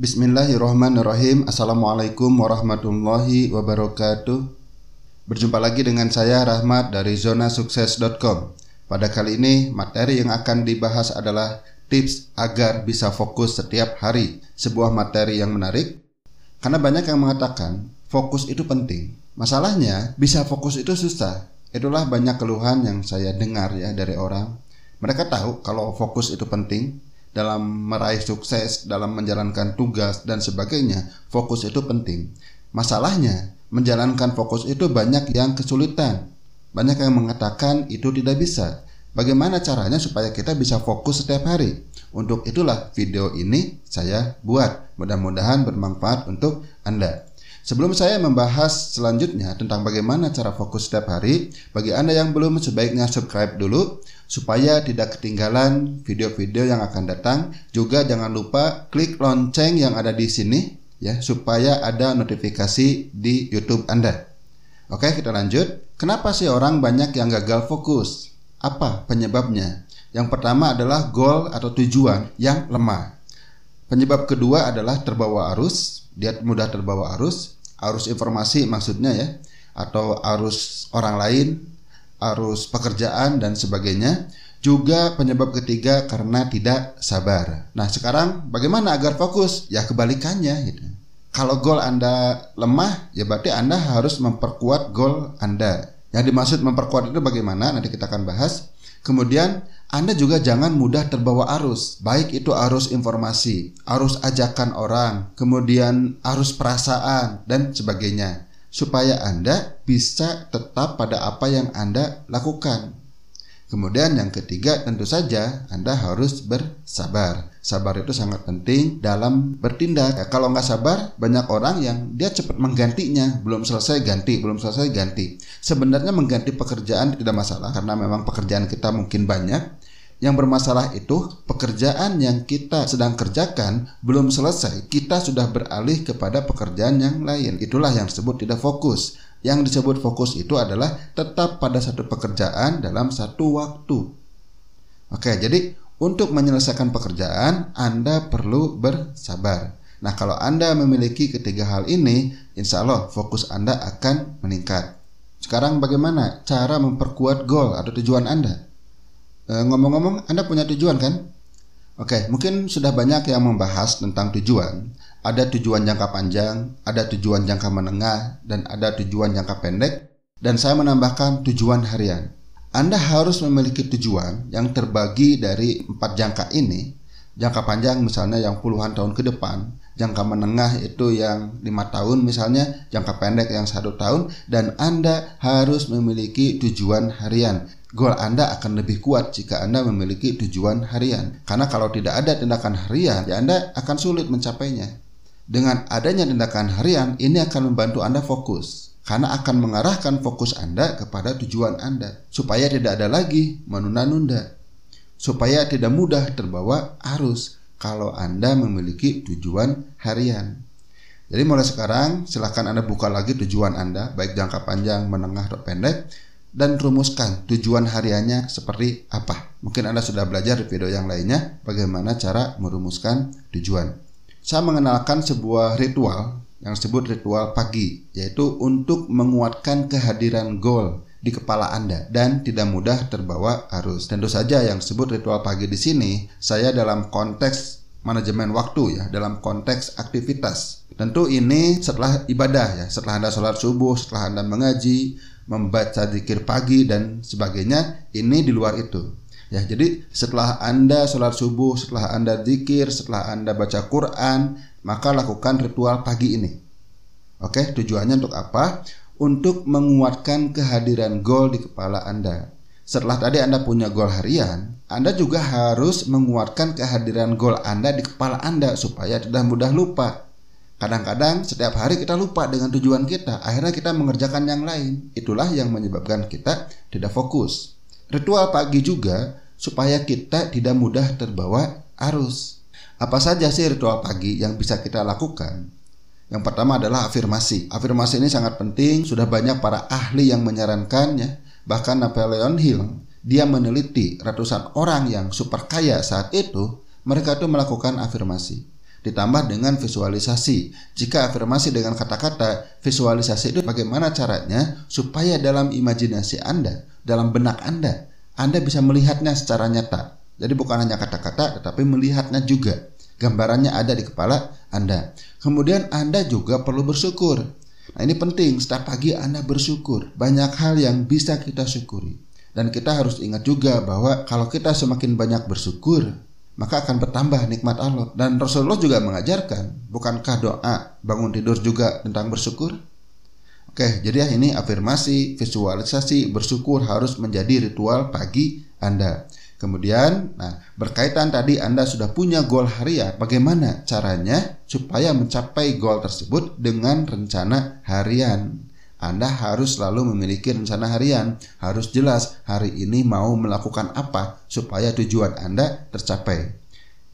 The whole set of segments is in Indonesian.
Bismillahirrahmanirrahim. Assalamualaikum warahmatullahi wabarakatuh. Berjumpa lagi dengan saya Rahmat dari zonasukses.com Pada kali ini materi yang akan dibahas adalah Tips agar bisa fokus setiap hari. Sebuah materi yang menarik Karena banyak yang mengatakan fokus itu penting. Masalahnya bisa fokus itu susah. Itulah banyak keluhan yang saya dengar ya dari orang. Mereka tahu kalau fokus itu penting dalam meraih sukses, dalam menjalankan tugas dan sebagainya, fokus itu penting. Masalahnya, menjalankan fokus itu banyak yang kesulitan. Banyak yang mengatakan itu tidak bisa. Bagaimana caranya supaya kita bisa fokus setiap hari? Untuk itulah video ini saya buat. Mudah-mudahan bermanfaat untuk Anda. Sebelum saya membahas selanjutnya tentang bagaimana cara fokus setiap hari, bagi Anda yang belum sebaiknya subscribe dulu supaya tidak ketinggalan video-video yang akan datang. Juga jangan lupa klik lonceng yang ada di sini ya supaya ada notifikasi di YouTube Anda. Oke, kita lanjut. Kenapa sih orang banyak yang gagal fokus? Apa penyebabnya? Yang pertama adalah goal atau tujuan yang lemah. Penyebab kedua adalah terbawa arus, dia mudah terbawa arus, arus informasi maksudnya ya, atau arus orang lain, arus pekerjaan dan sebagainya. Juga penyebab ketiga karena tidak sabar. Nah, sekarang bagaimana agar fokus? Ya kebalikannya gitu. Kalau goal Anda lemah, ya berarti Anda harus memperkuat goal Anda. Yang dimaksud memperkuat itu bagaimana? Nanti kita akan bahas. Kemudian anda juga jangan mudah terbawa arus, baik itu arus informasi, arus ajakan orang, kemudian arus perasaan, dan sebagainya, supaya Anda bisa tetap pada apa yang Anda lakukan. Kemudian yang ketiga tentu saja Anda harus bersabar. Sabar itu sangat penting dalam bertindak. Ya, kalau nggak sabar, banyak orang yang dia cepat menggantinya, belum selesai ganti, belum selesai ganti. Sebenarnya mengganti pekerjaan tidak masalah karena memang pekerjaan kita mungkin banyak. Yang bermasalah itu pekerjaan yang kita sedang kerjakan belum selesai, kita sudah beralih kepada pekerjaan yang lain. Itulah yang disebut tidak fokus. Yang disebut fokus itu adalah tetap pada satu pekerjaan dalam satu waktu. Oke, jadi untuk menyelesaikan pekerjaan Anda perlu bersabar. Nah, kalau Anda memiliki ketiga hal ini, insya Allah fokus Anda akan meningkat. Sekarang bagaimana cara memperkuat goal atau tujuan Anda? E, ngomong-ngomong, Anda punya tujuan kan? Oke, mungkin sudah banyak yang membahas tentang tujuan ada tujuan jangka panjang, ada tujuan jangka menengah, dan ada tujuan jangka pendek, dan saya menambahkan tujuan harian. Anda harus memiliki tujuan yang terbagi dari empat jangka ini. Jangka panjang misalnya yang puluhan tahun ke depan, jangka menengah itu yang lima tahun misalnya, jangka pendek yang satu tahun, dan Anda harus memiliki tujuan harian. Goal Anda akan lebih kuat jika Anda memiliki tujuan harian. Karena kalau tidak ada tindakan harian, ya Anda akan sulit mencapainya. Dengan adanya tindakan harian, ini akan membantu Anda fokus karena akan mengarahkan fokus Anda kepada tujuan Anda supaya tidak ada lagi menunda-nunda. Supaya tidak mudah terbawa arus kalau Anda memiliki tujuan harian. Jadi mulai sekarang silahkan Anda buka lagi tujuan Anda baik jangka panjang, menengah atau pendek dan rumuskan tujuan hariannya seperti apa. Mungkin Anda sudah belajar di video yang lainnya bagaimana cara merumuskan tujuan saya mengenalkan sebuah ritual yang disebut ritual pagi, yaitu untuk menguatkan kehadiran goal di kepala Anda dan tidak mudah terbawa arus. Tentu saja yang disebut ritual pagi di sini saya dalam konteks manajemen waktu ya, dalam konteks aktivitas. Tentu ini setelah ibadah ya, setelah Anda sholat subuh, setelah Anda mengaji, membaca zikir pagi dan sebagainya, ini di luar itu. Ya, jadi setelah Anda sholat subuh, setelah Anda zikir, setelah Anda baca Quran, maka lakukan ritual pagi ini. Oke, tujuannya untuk apa? Untuk menguatkan kehadiran goal di kepala Anda. Setelah tadi Anda punya goal harian, Anda juga harus menguatkan kehadiran goal Anda di kepala Anda supaya tidak mudah lupa. Kadang-kadang setiap hari kita lupa dengan tujuan kita, akhirnya kita mengerjakan yang lain. Itulah yang menyebabkan kita tidak fokus. Ritual pagi juga supaya kita tidak mudah terbawa arus. Apa saja sih ritual pagi yang bisa kita lakukan? Yang pertama adalah afirmasi. Afirmasi ini sangat penting, sudah banyak para ahli yang menyarankannya. Bahkan Napoleon Hill, dia meneliti ratusan orang yang super kaya saat itu, mereka itu melakukan afirmasi. Ditambah dengan visualisasi. Jika afirmasi dengan kata-kata, visualisasi itu bagaimana caranya supaya dalam imajinasi Anda, dalam benak Anda, Anda bisa melihatnya secara nyata. Jadi bukan hanya kata-kata tetapi melihatnya juga. Gambarannya ada di kepala Anda. Kemudian Anda juga perlu bersyukur. Nah, ini penting, setiap pagi Anda bersyukur. Banyak hal yang bisa kita syukuri. Dan kita harus ingat juga bahwa kalau kita semakin banyak bersyukur, maka akan bertambah nikmat Allah. Dan Rasulullah juga mengajarkan, bukankah doa bangun tidur juga tentang bersyukur? Oke, jadi ya ini afirmasi, visualisasi, bersyukur harus menjadi ritual pagi Anda. Kemudian, nah berkaitan tadi Anda sudah punya goal harian, bagaimana caranya supaya mencapai goal tersebut dengan rencana harian? Anda harus selalu memiliki rencana harian, harus jelas hari ini mau melakukan apa supaya tujuan Anda tercapai.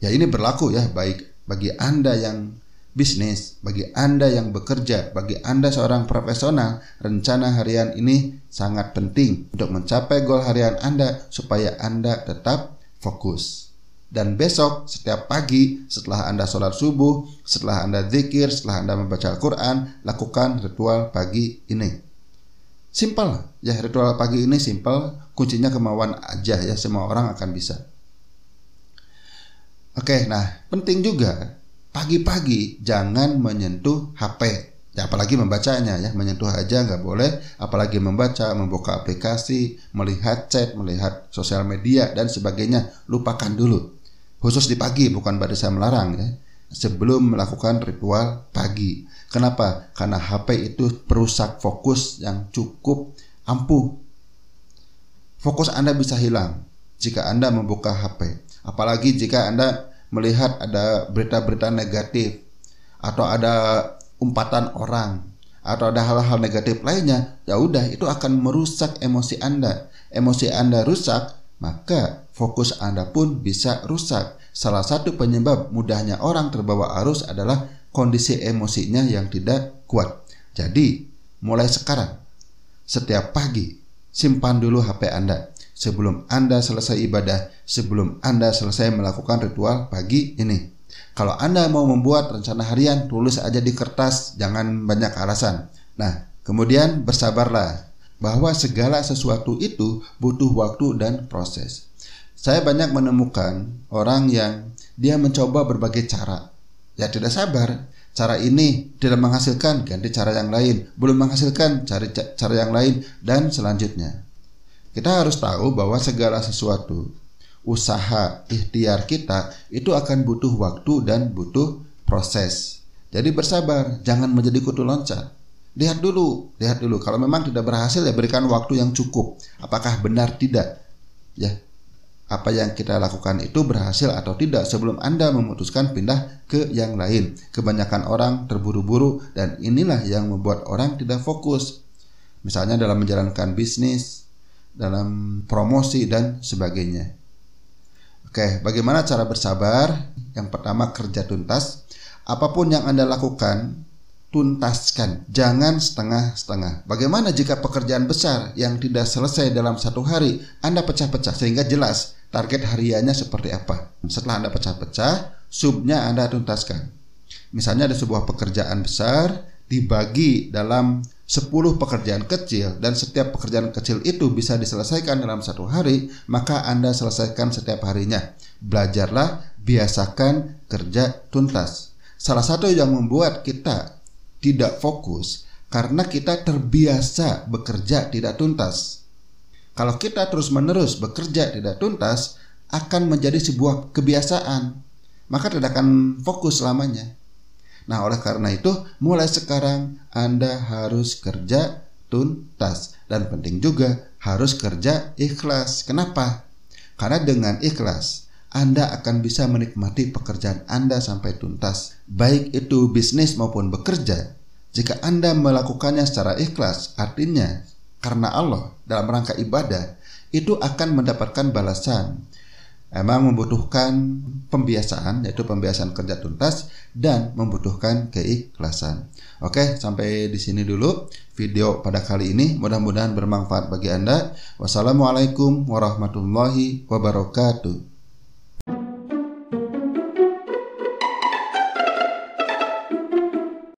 Ya ini berlaku ya baik bagi Anda yang bisnis, bagi Anda yang bekerja, bagi Anda seorang profesional, rencana harian ini sangat penting untuk mencapai goal harian Anda supaya Anda tetap fokus. Dan besok setiap pagi setelah Anda sholat subuh, setelah Anda zikir, setelah Anda membaca Al-Quran, lakukan ritual pagi ini. Simpel. Ya ritual pagi ini simpel, kuncinya kemauan aja ya semua orang akan bisa. Oke, nah penting juga pagi-pagi jangan menyentuh HP ya apalagi membacanya ya menyentuh aja nggak boleh. Apalagi membaca membuka aplikasi melihat chat melihat sosial media dan sebagainya. Lupakan dulu khusus di pagi bukan saya melarang ya. Sebelum melakukan ritual pagi. Kenapa? Karena HP itu perusak fokus yang cukup ampuh. Fokus Anda bisa hilang jika Anda membuka HP apalagi jika Anda melihat ada berita-berita negatif atau ada umpatan orang atau ada hal-hal negatif lainnya ya udah itu akan merusak emosi Anda. Emosi Anda rusak maka fokus Anda pun bisa rusak. Salah satu penyebab mudahnya orang terbawa arus adalah kondisi emosinya yang tidak kuat. Jadi, mulai sekarang, setiap pagi, simpan dulu HP Anda. Sebelum Anda selesai ibadah, sebelum Anda selesai melakukan ritual pagi ini. Kalau Anda mau membuat rencana harian, tulis aja di kertas, jangan banyak alasan. Nah, kemudian bersabarlah bahwa segala sesuatu itu butuh waktu dan proses. Saya banyak menemukan orang yang dia mencoba berbagai cara. Ya tidak sabar. Cara ini tidak menghasilkan, ganti cara yang lain. Belum menghasilkan, cari cara yang lain dan selanjutnya. Kita harus tahu bahwa segala sesuatu usaha ikhtiar kita itu akan butuh waktu dan butuh proses. Jadi bersabar, jangan menjadi kutu loncat. Lihat dulu, lihat dulu. Kalau memang tidak berhasil ya berikan waktu yang cukup. Apakah benar tidak? Ya, apa yang kita lakukan itu berhasil atau tidak sebelum Anda memutuskan pindah ke yang lain. Kebanyakan orang terburu-buru dan inilah yang membuat orang tidak fokus. Misalnya dalam menjalankan bisnis, dalam promosi dan sebagainya. Oke, bagaimana cara bersabar? Yang pertama kerja tuntas. Apa pun yang Anda lakukan, tuntaskan, jangan setengah-setengah. Bagaimana jika pekerjaan besar yang tidak selesai dalam satu hari Anda pecah-pecah sehingga jelas target hariannya seperti apa. Setelah Anda pecah-pecah, subnya Anda tuntaskan. Misalnya ada sebuah pekerjaan besar dibagi dalam 10 pekerjaan kecil dan setiap pekerjaan kecil itu bisa diselesaikan dalam satu hari, maka Anda selesaikan setiap harinya. Belajarlah, biasakan kerja tuntas. Salah satu yang membuat kita tidak fokus karena kita terbiasa bekerja tidak tuntas. Kalau kita terus-menerus bekerja tidak tuntas, akan menjadi sebuah kebiasaan, maka tidak akan fokus selamanya. Nah, oleh karena itu, mulai sekarang Anda harus kerja tuntas dan penting juga harus kerja ikhlas. Kenapa? Karena dengan ikhlas anda akan bisa menikmati pekerjaan Anda sampai tuntas, baik itu bisnis maupun bekerja. Jika Anda melakukannya secara ikhlas, artinya karena Allah dalam rangka ibadah, itu akan mendapatkan balasan. Emang membutuhkan pembiasaan, yaitu pembiasaan kerja tuntas dan membutuhkan keikhlasan. Oke, sampai di sini dulu video pada kali ini. Mudah-mudahan bermanfaat bagi Anda. Wassalamualaikum warahmatullahi wabarakatuh.